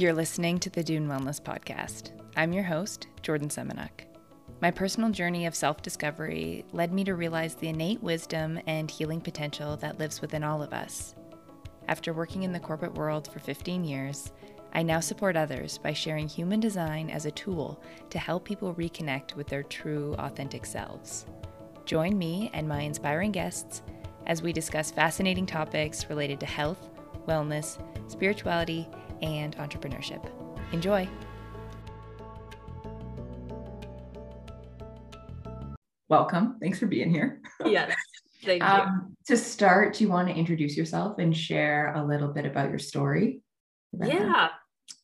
You're listening to the Dune Wellness Podcast. I'm your host, Jordan Semenuk. My personal journey of self discovery led me to realize the innate wisdom and healing potential that lives within all of us. After working in the corporate world for 15 years, I now support others by sharing human design as a tool to help people reconnect with their true, authentic selves. Join me and my inspiring guests as we discuss fascinating topics related to health, wellness, spirituality, and entrepreneurship. Enjoy! Welcome. Thanks for being here. Yes. Thank you. Um, to start, do you want to introduce yourself and share a little bit about your story? Yeah.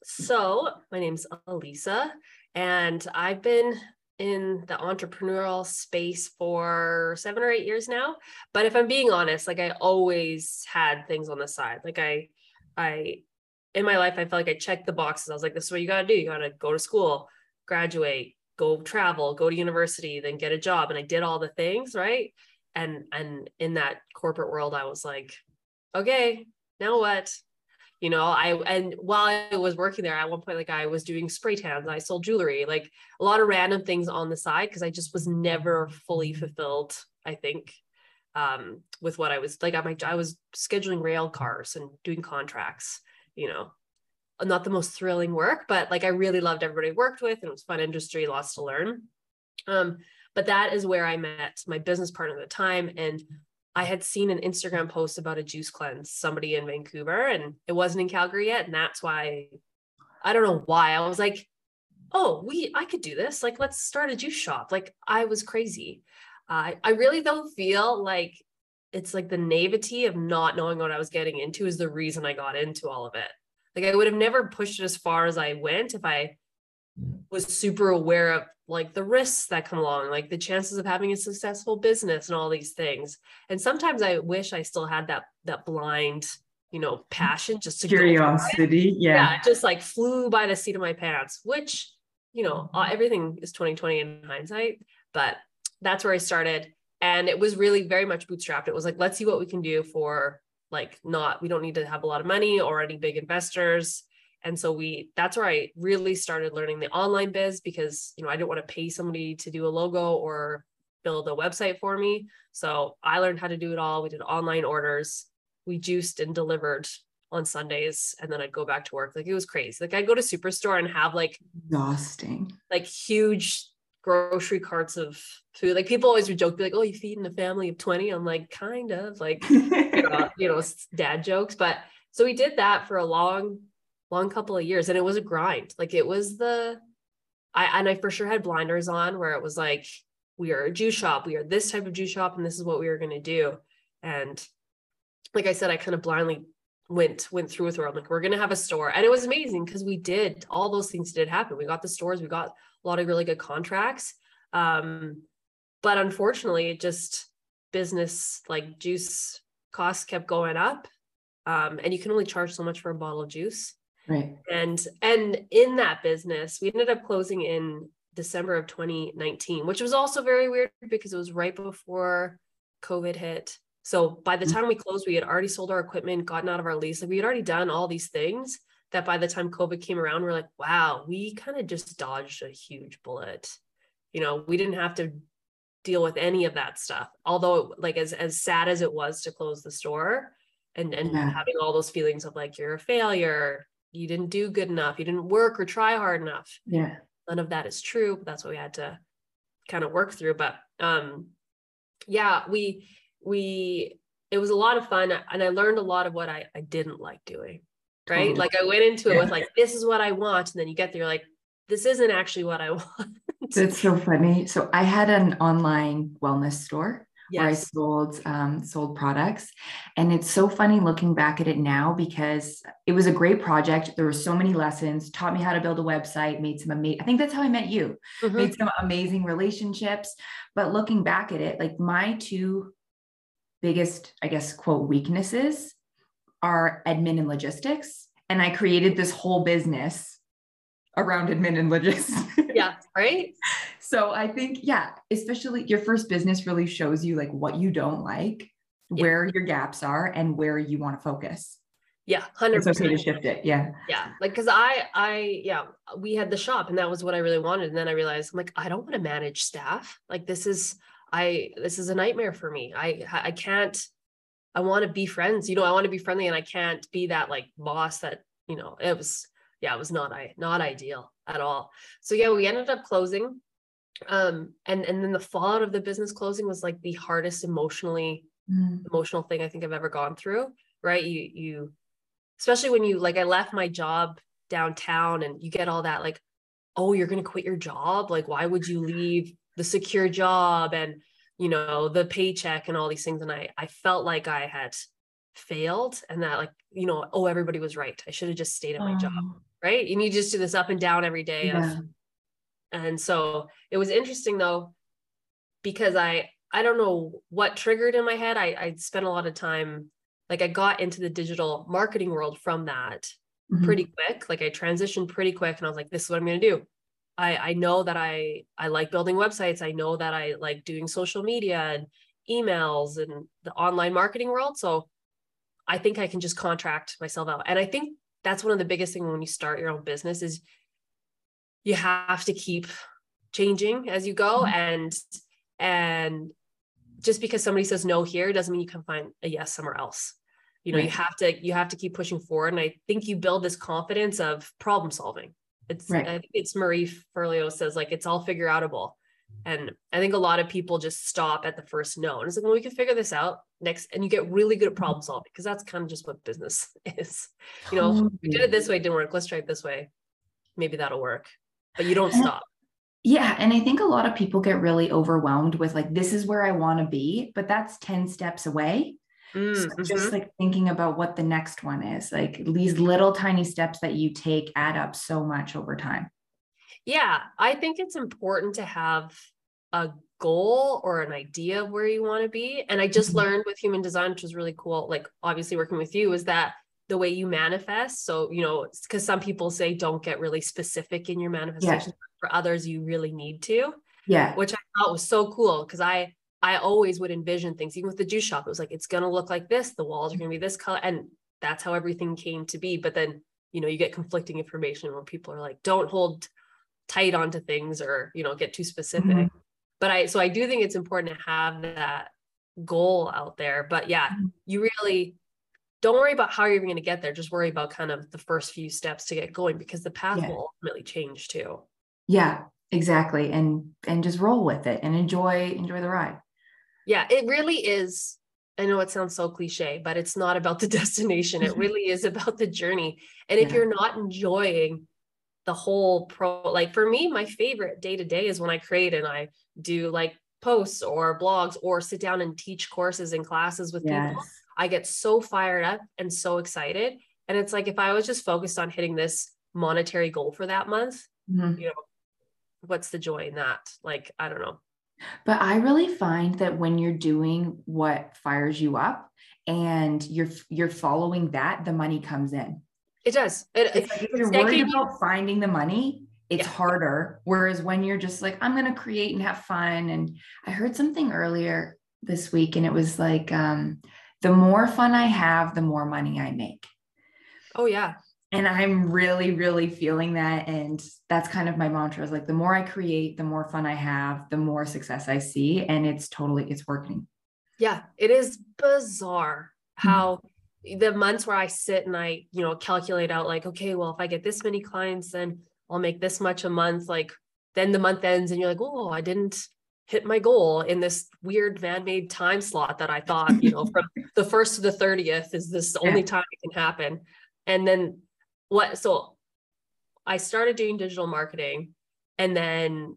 So, my name's Elisa, and I've been in the entrepreneurial space for seven or eight years now. But if I'm being honest, like I always had things on the side. Like I, I, in my life, I felt like I checked the boxes. I was like, this is what you got to do. You got to go to school, graduate, go travel, go to university, then get a job. And I did all the things, right? And and in that corporate world, I was like, okay, now what? You know, I and while I was working there, at one point, like I was doing spray tans, I sold jewelry, like a lot of random things on the side because I just was never fully fulfilled, I think, um, with what I was like. I might I was scheduling rail cars and doing contracts, you know, not the most thrilling work, but like I really loved everybody I worked with and it was fun industry, lots to learn. Um, but that is where I met my business partner at the time. And I had seen an Instagram post about a juice cleanse, somebody in Vancouver, and it wasn't in Calgary yet. And that's why I don't know why. I was like, oh, we I could do this. Like, let's start a juice shop. Like, I was crazy. Uh, I really don't feel like it's like the naivety of not knowing what I was getting into is the reason I got into all of it. Like I would have never pushed it as far as I went if I was super aware of like the risks that come along, like the chances of having a successful business and all these things. And sometimes I wish I still had that that blind, you know, passion just to curiosity. Yeah. yeah, just like flew by the seat of my pants, which you know, uh, everything is 2020 in hindsight, but that's where I started. And it was really very much bootstrapped. It was like, let's see what we can do for like not we don't need to have a lot of money or any big investors. And so we that's where i really started learning the online biz because you know i didn't want to pay somebody to do a logo or build a website for me. So i learned how to do it all. We did online orders. We juiced and delivered on sundays. And then i'd go back to work. Like it was crazy. Like i'd go to superstore and have like exhausting. like huge grocery carts of food. Like people always would joke, be like, "Oh, you feeding a family of 20?" I'm like, kind of like, you, know, you know, dad jokes. But so we did that for a long, long couple of years, and it was a grind. Like it was the, I and I for sure had blinders on where it was like, we are a juice shop, we are this type of juice shop, and this is what we are going to do. And like I said, I kind of blindly went went through with her. I'm like, we're gonna have a store, and it was amazing because we did all those things did happen. We got the stores, we got a lot of really good contracts. Um, but unfortunately, it just business like juice costs kept going up. Um, and you can only charge so much for a bottle of juice. Right. And and in that business, we ended up closing in December of 2019, which was also very weird because it was right before COVID hit. So by the mm. time we closed, we had already sold our equipment, gotten out of our lease. Like we had already done all these things that by the time COVID came around, we're like, wow, we kind of just dodged a huge bullet. You know, we didn't have to deal with any of that stuff. Although, like as as sad as it was to close the store and and yeah. having all those feelings of like you're a failure, you didn't do good enough, you didn't work or try hard enough. Yeah. None of that is true. That's what we had to kind of work through. But um yeah, we we it was a lot of fun and I learned a lot of what I, I didn't like doing right? Totally. Like I went into it with like, this is what I want. And then you get there, like, this isn't actually what I want. That's so funny. So I had an online wellness store yes. where I sold um, sold products, and it's so funny looking back at it now because it was a great project. There were so many lessons. Taught me how to build a website. Made some amazing. I think that's how I met you. Mm-hmm. Made some amazing relationships. But looking back at it, like my two biggest, I guess, quote weaknesses are admin and logistics. And I created this whole business around admin and logistics. Yeah, right. so I think, yeah, especially your first business really shows you like what you don't like, yeah. where your gaps are, and where you want to focus. Yeah, hundred It's okay percent. to shift it. Yeah. Yeah, like because I, I, yeah, we had the shop, and that was what I really wanted. And then I realized, I'm like, I don't want to manage staff. Like this is, I, this is a nightmare for me. I, I can't. I want to be friends. You know, I want to be friendly, and I can't be that like boss that you know. It was, yeah, it was not, I, not ideal at all. So yeah, we ended up closing, um, and and then the fallout of the business closing was like the hardest emotionally Mm. emotional thing I think I've ever gone through. Right, you you especially when you like I left my job downtown and you get all that like, oh, you're gonna quit your job. Like, why would you leave the secure job and you know the paycheck and all these things? And I I felt like I had failed and that like, you know, oh, everybody was right. I should have just stayed at my job. Oh, Right. And you just do this up and down every day of and so it was interesting though, because I I don't know what triggered in my head. I I spent a lot of time like I got into the digital marketing world from that Mhm. pretty quick. Like I transitioned pretty quick and I was like, this is what I'm gonna do. I I know that I I like building websites. I know that I like doing social media and emails and the online marketing world. So I think I can just contract myself out. And I think that's one of the biggest things when you start your own business is you have to keep changing as you go Mhm. and and just because somebody says no here doesn't mean you can find a yes somewhere else you know you have to you have to keep pushing forward and i think you build this confidence of problem solving it's Right. i think it's marie Forleo says like it's all figure outable mm-hmm. and i think a lot of people just stop at the first no and it's like well we can figure this out next and you get really good at mm-hmm. problem solving because that's kind of just what business is. You know we did it this way it didn't work let's try it this way maybe that'll work. But you don't And- stop. Yeah. And I think a lot of people get really overwhelmed with like, this is where I want to be, but that's 10 steps away. So Mm, just mhm. like thinking about what the next one is, like these little tiny steps that you take add up so much over time. Yeah, I think it's important to have a goal or an idea of where you want to be. And I just Mhm. learned with human design, which was really cool, like obviously working with you, is that the way you manifest. So, you know, because some people say don't get really specific in your manifestation. For others, you really need to, Yeah. which I thought was so cool because I I always would envision things, even with the juice shop. It was like it's gonna look like this, the walls are gonna be this color, and that's how everything came to be. But then, you know, you get conflicting information where people are like, don't hold tight onto things or you know get too specific Mhm. but i so i do think it's important to have that goal out there but yeah Mhm. you really don't worry about how you're even going to get there just worry about kind of the first few steps to get going because the path Yeah. will ultimately change too Yeah, exactly. And and just roll with it and enjoy enjoy the ride. Yeah it really is i know it sounds so cliche but it's not about the destination. It really is about the journey. And if Yeah. you're not enjoying the whole pro like for me my favorite day to day is when i create and i do like posts or blogs or sit down and teach courses and classes with people. I get so fired up and so excited. And it's like if i was just focused on hitting this monetary goal for that month Mhm. you know what's the joy in that? Like i don't know But I really find that when you're doing what fires you up and you're you're following that, the money comes in. it does it, It's like if you're worried be- about finding the money, it's Yeah. harder. Whereas when you're just like, I'm gonna create and have fun. And I heard something earlier this week, and it was like, um, the more fun I have, the more money I make. oh yeah And I'm really, really feeling that. And that's kind of my mantra is like the more I create, the more fun I have, the more success I see. And it's totally, it's working. Yeah, it is bizarre Mm-hmm. how the months where I sit and I, you know, calculate out like, okay, well, if I get this many clients, then I'll make this much a month. Like, then the month ends and you're like, oh, I didn't hit my goal in this weird man-made time slot that I thought, you know, from the first to the 30th is this the only time it can happen. And then what so I started doing digital marketing and then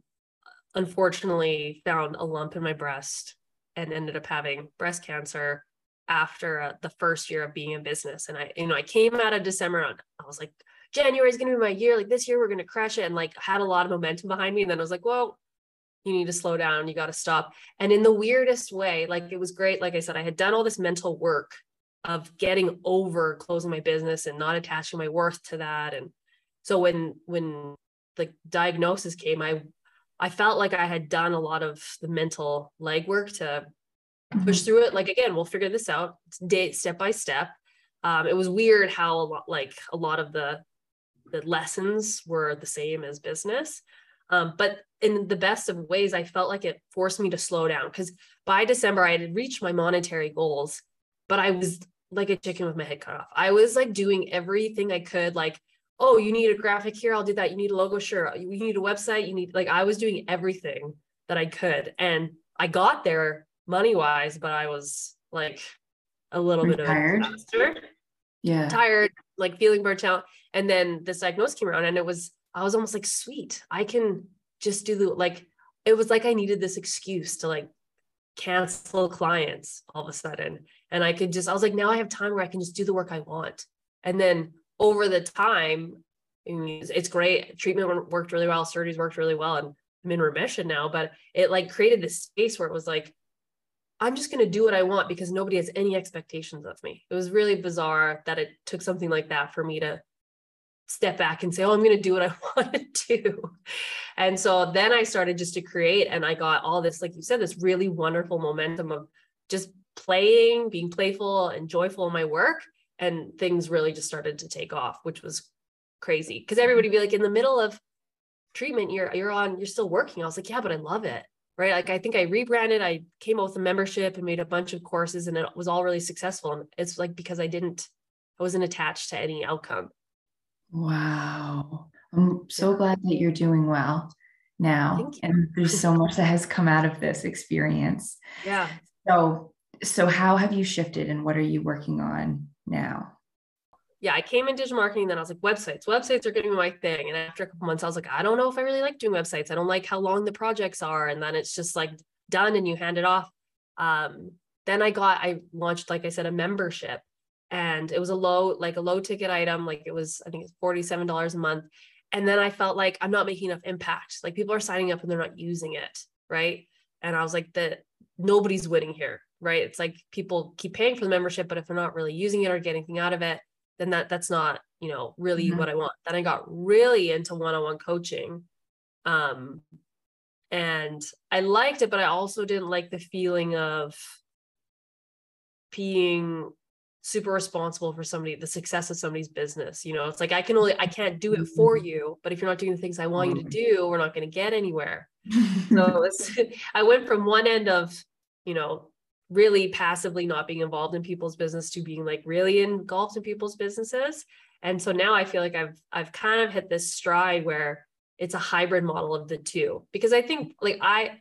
unfortunately found a lump in my breast and ended up having breast cancer after uh, the first year of being in business. And i you know i came out of december and i was like january is going to be my year. Like this year we're going to crush it. And like had a lot of momentum behind me. And then i was like well you need to slow down. You got to stop. And in the weirdest way like it was great. Like i said i had done all this mental work of getting over closing my business and not attaching my worth to that and so when when the diagnosis came i i felt like i had done a lot of the mental legwork to Mm-hmm. push through it like again we'll figure this out day step by step Um, it was weird how a lot, like a lot of the the lessons were the same as business. Um, but in the best of ways, I felt like it forced me to slow down because by December I had reached my monetary goals, but I was like a chicken with my head cut off. I was like doing everything I could, like, oh, you need a graphic here, I'll do that. You need a logo, sure. You need a website, you need like I was doing everything that I could. And I got there money wise, but I was like a little bit tired. of a disaster. Yeah. Tired, like feeling burnt out. And then this diagnosis came around and it was, I was almost like, sweet, I can just do the like, it was like I needed this excuse to like cancel clients all of a sudden. And I could just, I was like, now I have time where I can just do the work I want. And then over the time, I mean, it's great. Treatment worked really well, surgeries worked really well, and I'm in remission now. But it like created this space where it was like, I'm just going to do what I want because nobody has any expectations of me. It was really bizarre that it took something like that for me to step back and say, oh, I'm going to do what I want to do. And so then I started just to create, and I got all this, like you said, this really wonderful momentum of just playing, being playful and joyful in my work. And things really just started to take off, which was crazy. Because mm-hmm. everybody be like, in the middle of treatment, you're you're on, you're still working. I was like, yeah, but I love it right? Like I think I rebranded, I came up with a membership and made a bunch of courses and it was all really successful. And it's like because I didn't, I wasn't attached to any outcome. Wow. I'm so glad that you're doing well now. And there's so much that has come out of this experience. Yeah. So so how have you shifted and what are you working on now? yeah, I came in digital marketing, then I was like, websites, websites are going to be my thing. And after a couple months, I was like, I don't know if I really like doing websites. I don't like how long the projects are. And then it's just like done and you hand it off. Um, then I got, I launched, like I said, a membership and it was a low, like a low ticket item. Like it was, I think it's $47 a month. And then I felt like I'm not making enough impact. Like people are signing up and they're not using it. Right. And I was like, that nobody's winning here. Right. It's like people keep paying for the membership, but if they're not really using it or getting anything out of it, then that that's not you know really mm-hmm. what i want then i got really into one-on-one coaching um and i liked it but i also didn't like the feeling of being super responsible for somebody the success of somebody's business you know it's like i can only i can't do it for mm-hmm. you but if you're not doing the things i want you to mm-hmm. do we're not going to get anywhere so i went from one end of you know really passively not being involved in people's business to being like really engulfed in people's businesses and so now i feel like i've i've kind of hit this stride where it's a hybrid model of the two because i think like i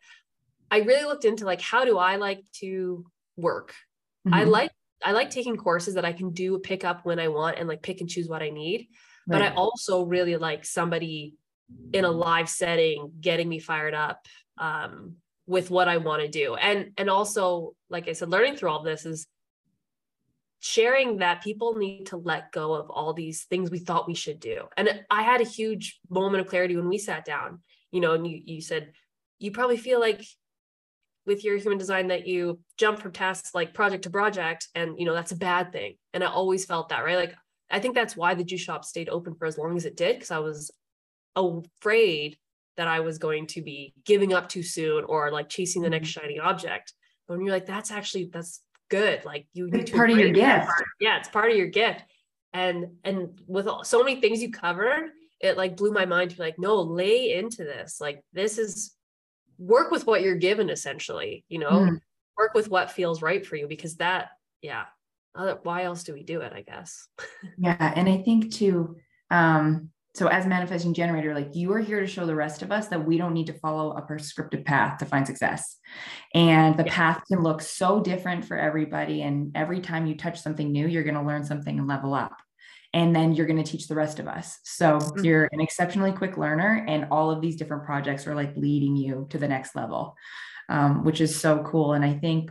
i really looked into like how do i like to work mm-hmm. i like i like taking courses that i can do pick up when i want and like pick and choose what i need right. but i also really like somebody in a live setting getting me fired up um with what I want to do. And and also, like I said, learning through all this is sharing that people need to let go of all these things we thought we should do. And I had a huge moment of clarity when we sat down, you know, and you you said you probably feel like with your human design that you jump from tasks like project to project and you know that's a bad thing. And I always felt that, right? Like I think that's why the juice shop stayed open for as long as it did because I was afraid that I was going to be giving up too soon or like chasing the next mm-hmm. shiny object. But when you're like, that's actually that's good. Like you it's part of your gift. Yeah, it's part of your gift. And and with all, so many things you covered, it like blew my mind to be like, no, lay into this. Like this is work with what you're given essentially, you know, mm. work with what feels right for you because that, yeah. Why else do we do it? I guess. yeah. And I think too, um, so as manifesting generator like you are here to show the rest of us that we don't need to follow a prescriptive path to find success and the yeah. path can look so different for everybody and every time you touch something new you're going to learn something and level up and then you're going to teach the rest of us so mm-hmm. you're an exceptionally quick learner and all of these different projects are like leading you to the next level um, which is so cool and i think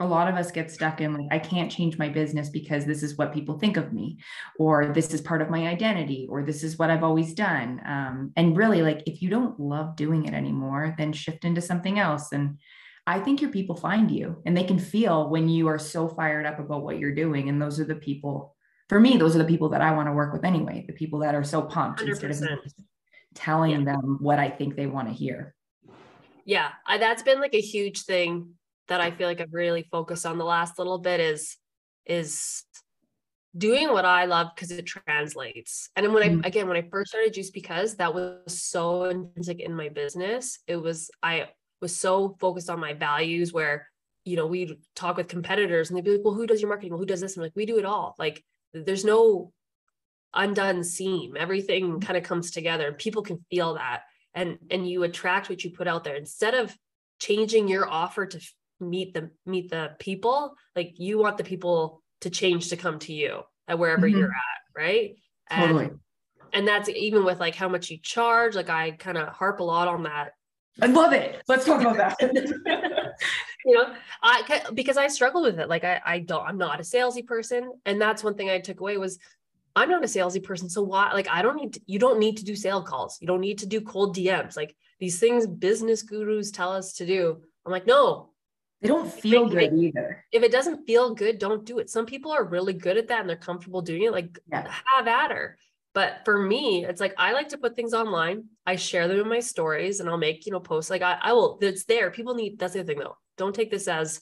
a lot of us get stuck in like i can't change my business because this is what people think of me or this is part of my identity or this is what i've always done um, and really like if you don't love doing it anymore then shift into something else and i think your people find you and they can feel when you are so fired up about what you're doing and those are the people for me those are the people that i want to work with anyway the people that are so pumped 100%. instead of telling yeah. them what i think they want to hear yeah I, that's been like a huge thing that I feel like I've really focused on the last little bit is is doing what I love because it translates. And then when. I mm-hmm. again when I first started Juice because that was so intrinsic in my business. It was I was so focused on my values where you know we'd talk with competitors and they'd be like, well, who does your marketing? Well, who does this? I'm like, we do it all. Like there's no undone seam. Everything mm-hmm. kind of comes together and people can feel that. And and you attract what you put out there instead of changing your offer to meet the meet the people, like you want the people to change to come to you at wherever Mhm. you're at, right? And, Totally. and that's even with like how much you charge. Like I kind of harp a lot on that I love it. Let's talk about that. you know i ca- because i struggle with it like i i don't i'm not a salesy person and that's one thing i took away was i'm not a salesy person so why like i don't need to, you don't need to do sale calls you don't need to do cold dms like these things business gurus tell us to do i'm like no they don't feel good either. if it doesn't feel good don't do it. Some people are really good at that and they're comfortable doing it like Yeah. have at her. But for me it's like i like to put things online. I share them in my stories and i'll make you know posts. Like i, I will it's there. People need that's the other thing though. Don't take this as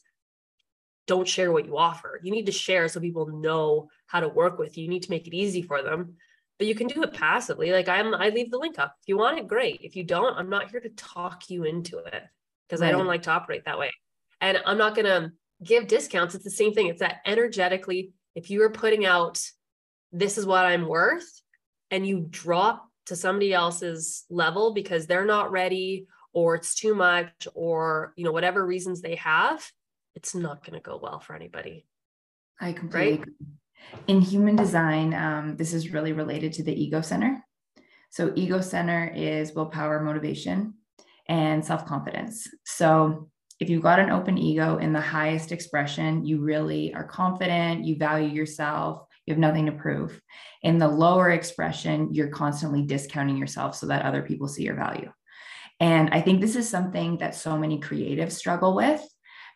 don't share what you offer. You need to share so people know how to work with you. You need to make it easy for them. But you can do it passively. Like i'm i leave the link up. If you want it great. If you don't i'm not here to talk you into it because i don't like to operate that way and i'm not going to give discounts it's the same thing it's that energetically if you are putting out this is what i'm worth and you drop to somebody else's level because they're not ready or it's too much or you know whatever reasons they have it's not going to go well for anybody I completely Right? agree. In human design, um, this is really related to the ego center. So, ego center is willpower, motivation, and self confidence. So, if you've got an open ego in the highest expression, you really are confident, you value yourself, you have nothing to prove. In the lower expression, you're constantly discounting yourself so that other people see your value. And I think this is something that so many creatives struggle with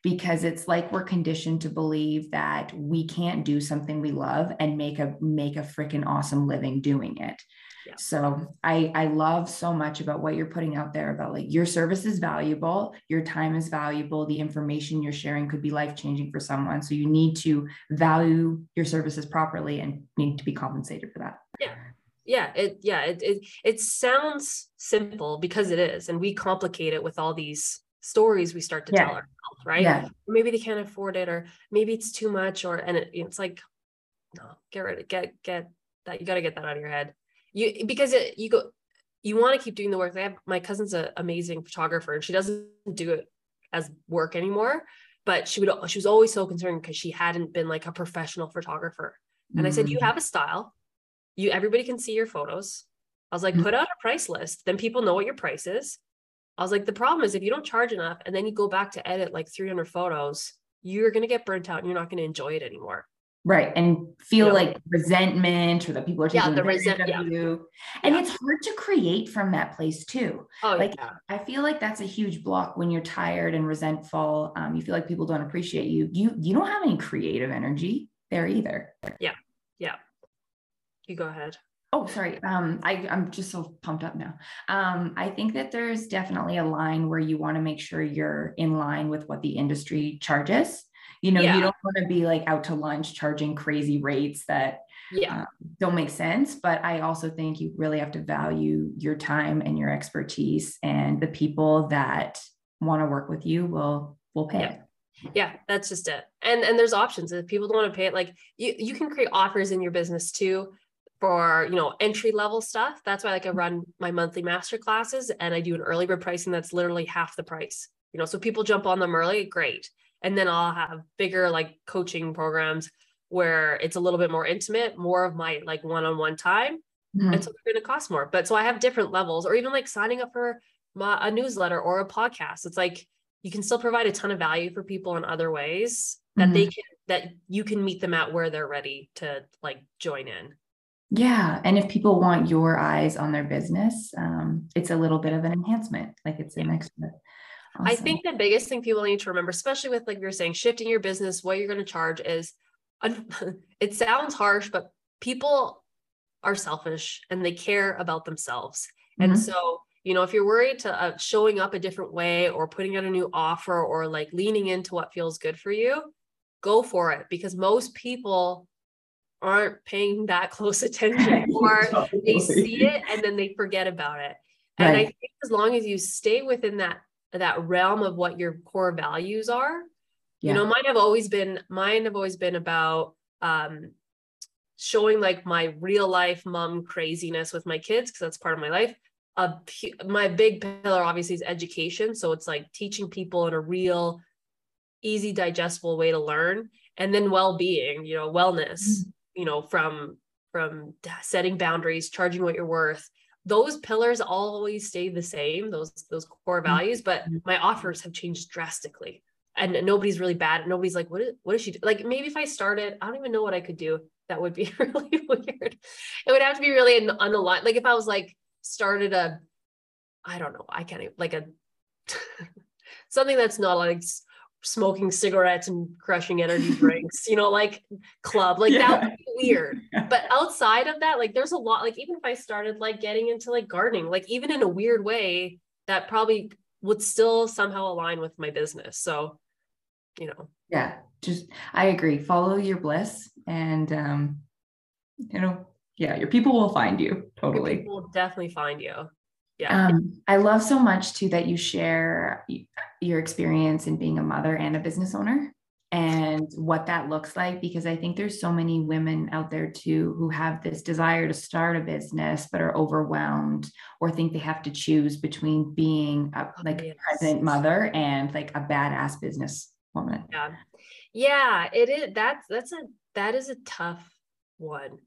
because it's like we're conditioned to believe that we can't do something we love and make a make a freaking awesome living doing it. Yeah. So I I love so much about what you're putting out there about like your service is valuable, your time is valuable, the information you're sharing could be life changing for someone. So you need to value your services properly and need to be compensated for that. yeah yeah it yeah it it, it sounds simple because it is and we complicate it with all these stories we start to Yeah. tell ourselves right Yeah. Maybe they can't afford it or maybe it's too much or and it, it's like no get rid of get get that you got to get that out of your head you because it, you go you want to keep doing the work I have, my cousin's an amazing photographer and she doesn't do it as work anymore but she would she was always so concerned because she hadn't been like a professional photographer and I said, you Mm. have a style. You everybody can see your photos. I was like, Mhm. put out a price list. Then people know what your price is. I was like, the problem is if you don't charge enough and then you go back to edit like 300 photos, you're going to get burnt out and you're not going to enjoy it anymore. Right. And feel Yeah. like resentment or that people are Yeah, the advantage resent- of yeah. you. And Yeah. it's hard to create from that place too. Oh, Like, yeah. I feel like that's a huge block when you're tired and resentful. Um, you feel like people don't appreciate you. You you don't have any creative energy there either. Yeah. Yeah. You go ahead. Oh, sorry. Um, I, I'm just so pumped up now. Um, I think that there's definitely a line where you want to make sure you're in line with what the industry charges. You know, Yeah. you don't want to be like out to lunch charging crazy rates that Yeah. Um, don't make sense. But I also think you really have to value your time and your expertise, and the people that want to work with you will will pay Yeah. it. yeah that's just it and and there's options if people don't want to pay it like you you can create offers in your business too for you know entry level stuff that's why like i run my monthly master classes and i do an early bird pricing that's literally half the price you know so people jump on them early great and then i'll have bigger like coaching programs where it's a little bit more intimate more of my like one-on-one time Mhm. and so they're going to cost more but so i have different levels or even like signing up for my, a newsletter or a podcast it's like you can still provide a ton of value for people in other ways that they can that you can meet them at where they're ready to like join in Yeah. And if people want your eyes on their business, um, it's a little bit of an enhancement. Like it's an extra. I think the biggest thing people need to remember, especially with like you're saying, shifting your business, what you're going to charge is, it sounds harsh, but people are selfish and they care about themselves. And Mhm. so, you know, if you're worried to uh, showing up a different way or putting out a new offer or like leaning into what feels good for you, go for it because most people aren't paying that close attention or totally. they see it and then they forget about it. And right. I think as long as you stay within that that realm of what your core values are, yeah. you know, mine have always been mine have always been about um showing like my real life mom craziness with my kids because that's part of my life. Uh, my big pillar obviously is education, so it's like teaching people in a real easy digestible way to learn and then well-being you know wellness mm-hmm. you know from from setting boundaries charging what you're worth those pillars always stay the same those those core mm-hmm. values but mm-hmm. my offers have changed drastically and nobody's really bad nobody's like what is, what is she do? like maybe if i started i don't even know what i could do that would be really weird it would have to be really unaligned like if i was like started a i don't know i can't even, like a something that's not like smoking cigarettes and crushing energy drinks, you know, like club, like yeah. that weird. But outside of that, like there's a lot, like even if I started like getting into like gardening, like even in a weird way, that probably would still somehow align with my business. So, you know. Yeah, just I agree. Follow your bliss and um, you know, yeah, your people will find you totally. Your people will definitely find you yeah um, i love so much too that you share your experience in being a mother and a business owner and what that looks like because i think there's so many women out there too who have this desire to start a business but are overwhelmed or think they have to choose between being a oh, like yes. present mother and like a badass business woman yeah yeah it is that's that's a that is a tough one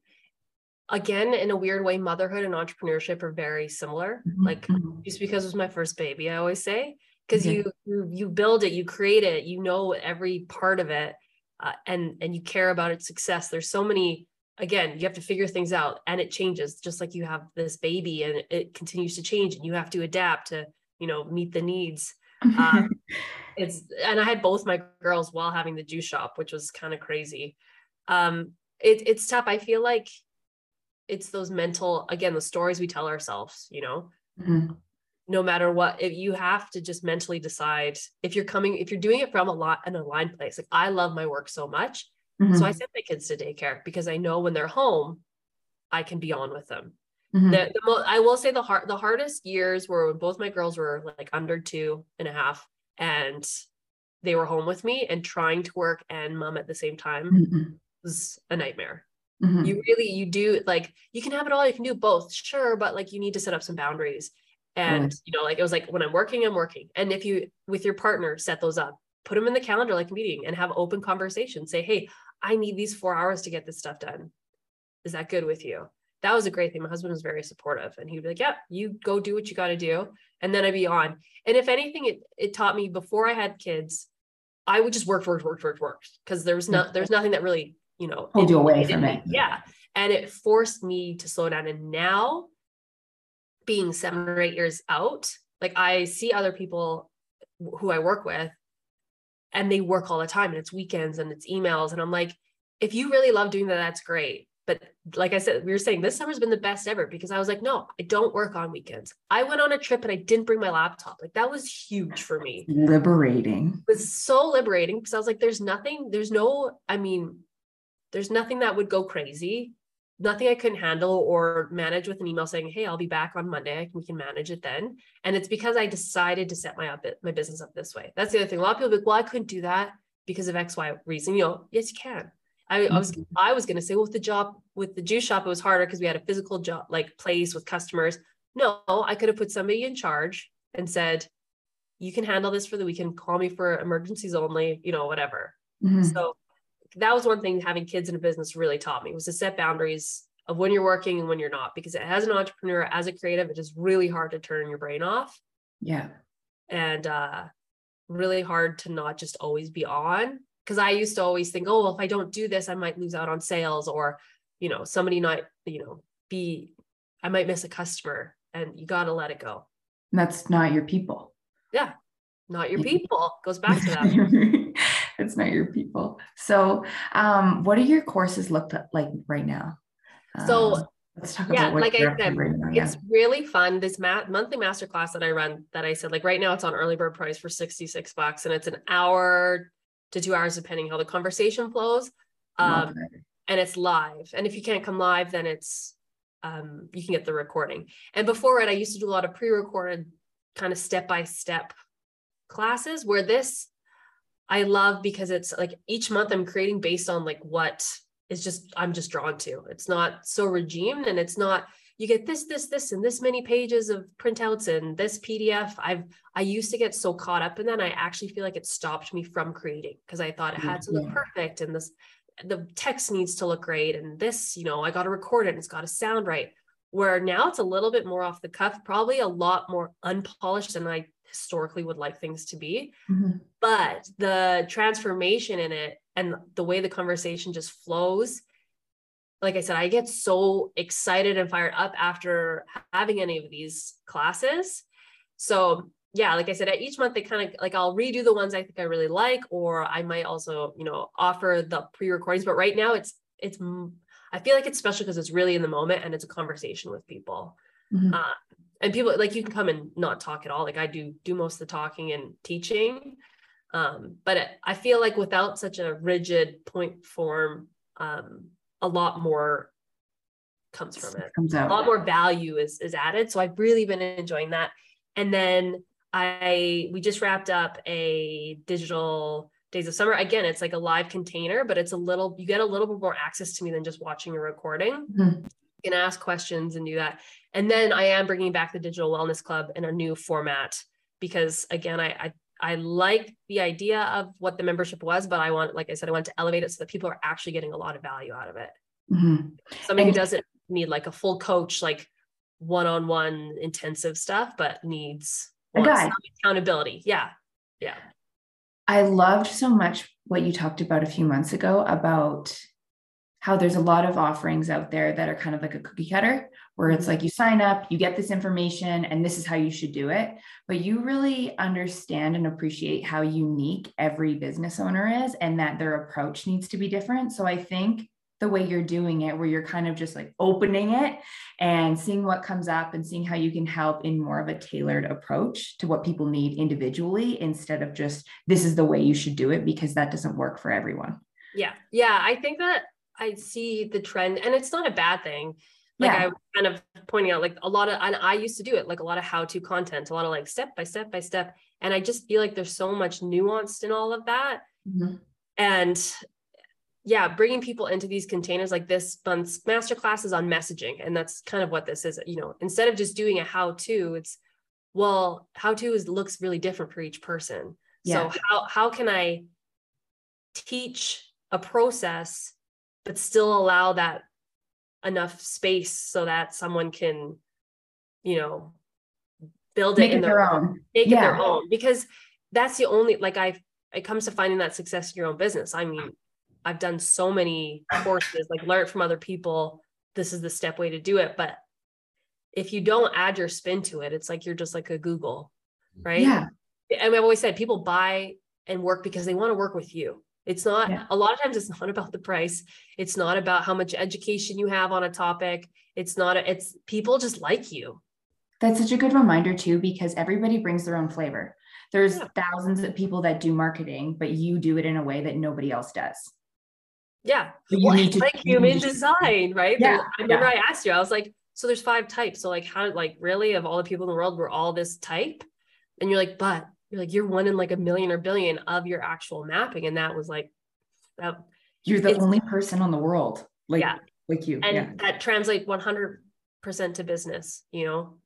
again in a weird way motherhood and entrepreneurship are very similar mm-hmm. like mm-hmm. just because it was my first baby i always say because you, you you build it you create it you know every part of it uh, and and you care about its success. There's so many again you have to figure things out and it changes just like you have this baby and it continues to change and you have to adapt to you know meet the needs. Um, it's and i had both my girls while having the juice shop which was kind of crazy. Um it, it's tough. I feel like it's those mental again the stories we tell ourselves you know? Mm-hmm. No matter what if you have to just mentally decide if you're coming if you're doing it from a lot an aligned place like i love my work so much mm-hmm. so i send my kids to daycare because i know when they're home i can be on with them mm-hmm. the, the mo- i will say the hard the hardest years were when both my girls were like under two and a half and they were home with me and trying to work and mom at the same time mm-hmm. was a nightmare Mm-hmm. You really, you do like, you can have it all, you can do both, sure, but like you need to set up some boundaries. And, you know, like it was like when I'm working, I'm working. And if you, with your partner, set those up, put them in the calendar like a meeting and have open conversation. Say, hey, I need these four hours to get this stuff done. Is that good with you? That was a great thing. My husband was very supportive and he'd be like, yeah, you go do what you got to do. And then I'd be on. And if anything, it, it taught me before I had kids, I would just work, work, work, work, work. Cause there was not, there's nothing that really you know hold you away from it yeah and it forced me to slow down and now being seven or eight years out like i see other people who i work with and they work all the time and it's weekends and it's emails and i'm like if you really love doing that that's great. But like i said we were saying this summer's been the best ever because i was like no i don't work on weekends. I went on a trip and i didn't bring my laptop. Like that was huge for me. Liberating. It was so liberating because i was like there's nothing there's no i mean there's nothing that would go crazy, nothing I couldn't handle or manage with an email saying, "Hey, I'll be back on Monday. We can manage it then." And it's because I decided to set my up my business up this way. That's the other thing. A lot of people be like, "Well, I couldn't do that because of X, Y reason." You know, yes, you can. I, I was mm-hmm. I was going to say, well, with the job with the juice shop, it was harder because we had a physical job like place with customers. No, I could have put somebody in charge and said, "You can handle this for the weekend. Call me for emergencies only. You know, whatever." Mm-hmm. So that was one thing having kids in a business really taught me was to set boundaries of when you're working and when you're not because as an entrepreneur as a creative it is really hard to turn your brain off. Yeah. And uh really hard to not just always be on because i used to always think oh well if i don't do this i might lose out on sales or you know somebody not you know be i might miss a customer and you got to let it go. That's not your people. Yeah. Not your people. Goes back to that it's not your people. So, um, what do your courses look like right now? So, um, let's talk yeah, about like I said, right now, yeah. it's really fun. This ma- monthly masterclass that I run, that I said, like right now, it's on early bird price for sixty six bucks, and it's an hour to two hours depending how the conversation flows. Um, and it's live. And if you can't come live, then it's um, you can get the recording. And before it, I used to do a lot of pre-recorded kind of step-by-step classes where this I love because it's like each month I'm creating based on like what is just I'm just drawn to. It's not so regimed and it's not you get this this this and this many pages of printouts and this pdf i've i used to get so caught up in that i actually feel like it stopped me from creating because i thought it had to look mm-hmm. perfect and this the text needs to look great and this you know i got to record it and it's got to sound right. Where now it's a little bit more off the cuff probably a lot more unpolished than i historically would like things to be mm-hmm. but the transformation in it and the way the conversation just flows like I said, I get so excited and fired up after having any of these classes. So yeah, like I said, at each month they kind of like I'll redo the ones I think I really like, or I might also, you know, offer the pre-recordings. But right now it's it's I feel like it's special because it's really in the moment and it's a conversation with people. Mm-hmm. Uh, and people like you can come and not talk at all. Like I do do most of the talking and teaching. Um, but it, I feel like without such a rigid point form um, a lot more comes from it. Comes out. A lot more value is is added. So I've really been enjoying that. And then I we just wrapped up a digital days of summer. Again, it's like a live container, but it's a little you get a little bit more access to me than just watching a recording. Mm-hmm. You can ask questions and do that. And then I am bringing back the digital wellness club in a new format because again, I, I I like the idea of what the membership was, but I want, like I said, I want to elevate it so that people are actually getting a lot of value out of it. Mm-hmm. Somebody and- who doesn't need like a full coach, like one-on-one intensive stuff, but needs accountability. Yeah. Yeah. I loved so much what you talked about a few months ago about how there's a lot of offerings out there that are kind of like a cookie cutter where it's like you sign up, you get this information, and this is how you should do it. But you really understand and appreciate how unique every business owner is and that their approach needs to be different. So I think the way you're doing it, where you're kind of just like opening it and seeing what comes up and seeing how you can help in more of a tailored approach to what people need individually instead of just this is the way you should do it because that doesn't work for everyone. Yeah. Yeah. I think that I see the trend and it's not a bad thing like yeah. I kind of pointing out like a lot of and I used to do it like a lot of how-to content, a lot of like step by step by step. And I just feel like there's so much nuanced in all of that. Mm-hmm. And yeah, bringing people into these containers like this month's master classes on messaging. And that's kind of what this is. You know, instead of just doing a how-to, it's well, how-to is looks really different for each person. Yeah. So how how can I teach a process but still allow that enough space so that someone can, you know, build it it their, their own. Make yeah. it their own because that's the only like I it comes to finding that success in your own business. I mean, I've done so many courses, like learn from other people. This is the step way to do it. But if you don't add your spin to it, it's like you're just like a Google, right? Yeah. And I've always said people buy and work because they want to work with you. It's not yeah. a lot of times it's not about the price. It's not about how much education you have on a topic. It's not a, it's people just like you. That's such a good reminder too because everybody brings their own flavor. There's yeah. thousands of people that do marketing, but you do it in a way that nobody else does. Yeah. You well, need to, like human design, right? Yeah. I remember yeah. I asked you, I was like, so there's five types. So like how like really of all the people in the world, we're all this type. And you're like, but you're like you're one in like a million or billion of your actual mapping. And that was like that you're the only person on the world like yeah. like you. And yeah. that translates 100% to business you know?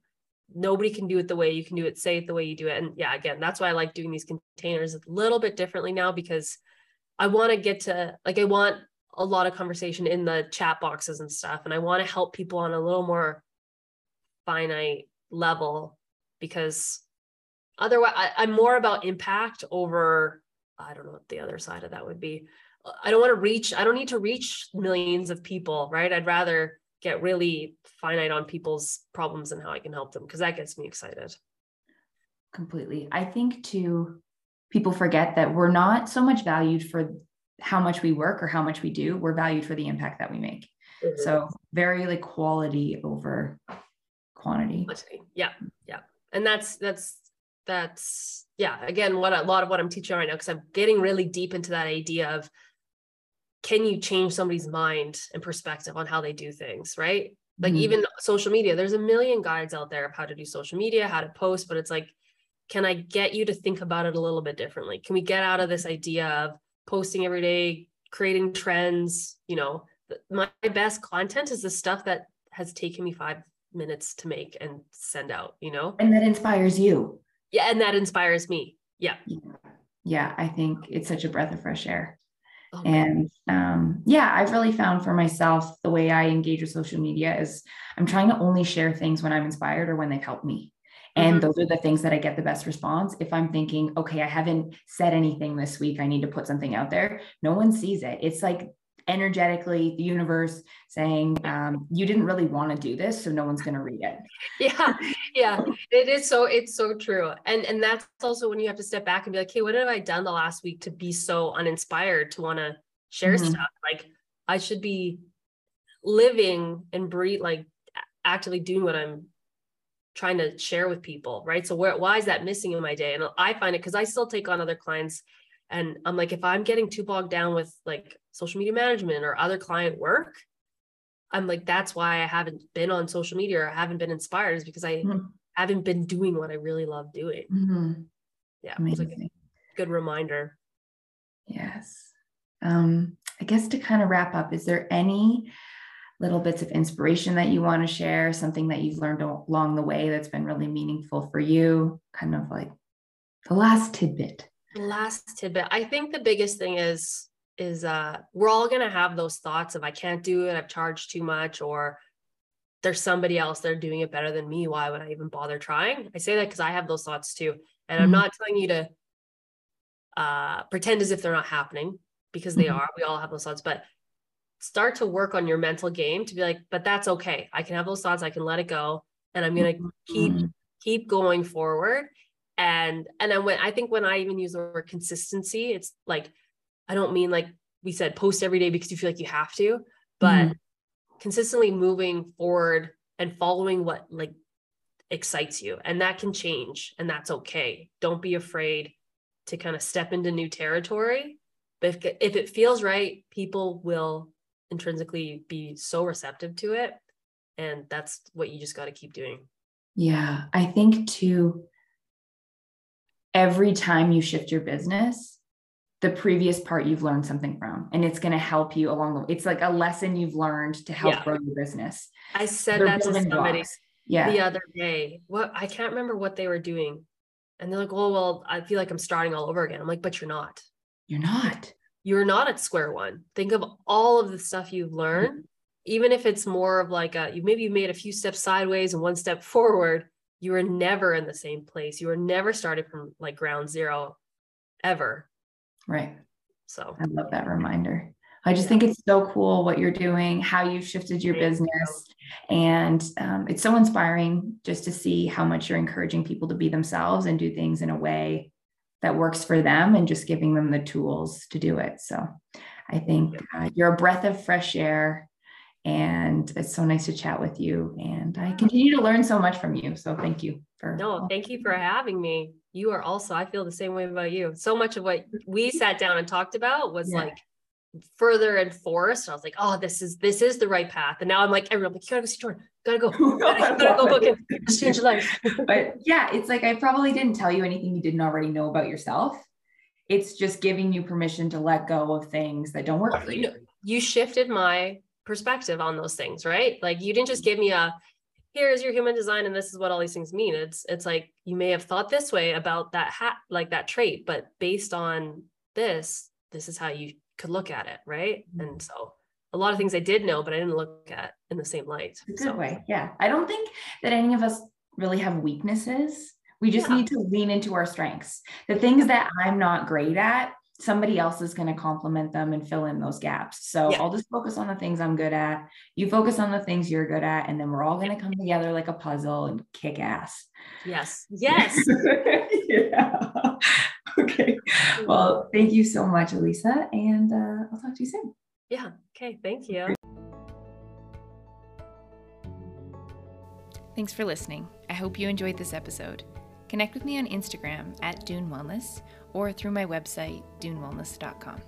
Nobody can do it the way you can do it say it the way you do it. And yeah again that's why i like doing these containers a little bit differently now because i want to get to like i want a lot of conversation in the chat boxes and stuff. And i want to help people on a little more finite level because otherwise I, am more about impact over i don't know what the other side of that would be. I don't want to reach i don't need to reach millions of people right? I'd rather get really finite on people's problems and how i can help them because that gets me excited. Completely. I think too people forget that we're not so much valued for how much we work or how much we do we're valued for the impact that we make. Mm-hmm. so very like quality over quantity. Yeah yeah and that's that's that's yeah again what a lot of what i'm teaching right now because i'm getting really deep into that idea of can you change somebody's mind and perspective on how they do things, right? Like Mhm. even social media, there's a million guides out there of how to do social media, how to post, but it's like, can I get you to think about it a little bit differently? Can we get out of this idea of posting every day, creating trends? You know, my best content is the stuff that has taken me five minutes to make and send out, you know? And that inspires you. Yeah. And that inspires me. Yeah. Yeah, I think it's such a breath of fresh air. Oh, And um, yeah, I've really found for myself the way I engage with social media is I'm trying to only share things when I'm inspired or when they've helped me. And Mhm. those are the things that I get the best response. If I'm thinking, okay, I haven't said anything this week, I need to put something out there, no one sees it. It's like energetically the universe saying, um, you didn't really want to do this, so no one's going to read it. yeah yeah it is so it's so true and and that's also when you have to step back and be like hey what have i done the last week to be so uninspired to want to share Mhm. stuff like i should be living and breathe like actively doing what i'm trying to share with people right so where why is that missing in my day and i find it because i still take on other clients and i'm like if i'm getting too bogged down with like social media management or other client work i'm like that's why i haven't been on social media or i haven't been inspired is because i Mhm. haven't been doing what i really love doing Mhm. yeah it's like a Amazing. good reminder Yes. Um, I guess to kind of wrap up, is there any little bits of inspiration that you want to share, something that you've learned along the way that's been really meaningful for you? Kind of like the last tidbit. last tidbit i think the biggest thing is is uh we're all going to have those thoughts of i can't do it i've charged too much or there's somebody else they're doing it better than me why would i even bother trying i say that because i have those thoughts too and i'm Mhm. not telling you to uh pretend as if they're not happening because they Mhm. are we all have those thoughts but start to work on your mental game to be like but that's okay i can have those thoughts i can let it go and i'm going to keep Mhm. keep going forward and and then when i think when i even use the word consistency it's like i don't mean like we said post every day because you feel like you have to but Mhm. consistently moving forward and following what like excites you and that can change and that's okay don't be afraid to kind of step into new territory but if, if it feels right people will intrinsically be so receptive to it and that's what you just got to keep doing Yeah. I think too, every time you shift your business, the previous part you've learned something from, and it's going to help you along the way. It's like a lesson you've learned to help Yeah. grow your business. I said They're that to somebody blocks. Yeah. the other day. What I can't remember what they were doing. And they're like, oh, well, I feel like I'm starting all over again. I'm like, but you're not. You're not. You're not at square one. Think of all of the stuff you've learned, even if it's more of like a you maybe you made a few steps sideways and one step forward. You were never in the same place. You were never started from like ground zero ever. Right. So I love that reminder. I just think it's so cool what you're doing, how you've shifted your business. And um, it's so inspiring just to see how much you're encouraging people to be themselves and do things in a way that works for them and just giving them the tools to do it. So I think uh, you're a breath of fresh air. And it's so nice to chat with you. And I continue to learn so much from you. So thank you for No, thank you for having me. You are also, I feel the same way about you. So much of what mm-hmm. we sat down and talked about was Yeah. like further enforced. I was like, oh, this is this is the right path. And now I'm like, everyone, like, you gotta go see Jordan. Gotta go. Gotta, gotta go book it. Just change your life. but yeah, it's like I probably didn't tell you anything you didn't already know about yourself. It's just giving you permission to let go of things that don't work for you. you shifted my perspective on those things, right? Like you didn't just give me a here's your human design and this is what all these things mean. It's it's like you may have thought this way about that hat like that trait, but based on this, this is how you could look at it, right? Mhm. And so a lot of things I did know, but I didn't look at in the same light. A good So way. Yeah. I don't think that any of us really have weaknesses. We just Yeah. need to lean into our strengths. The things that I'm not great at, somebody else is going to complement them and fill in those gaps. So Yeah. I'll just focus on the things I'm good at. You focus on the things you're good at, and then we're all going to come together like a puzzle and kick ass. yes, yes. yeah. Okay. Well, thank you so much, Elisa, and uh, I'll talk to you soon. yeah. Okay. Thank you. Thanks for listening. I hope you enjoyed this episode. Connect with me on Instagram at Dune Wellness or through my website, dunewellness.com.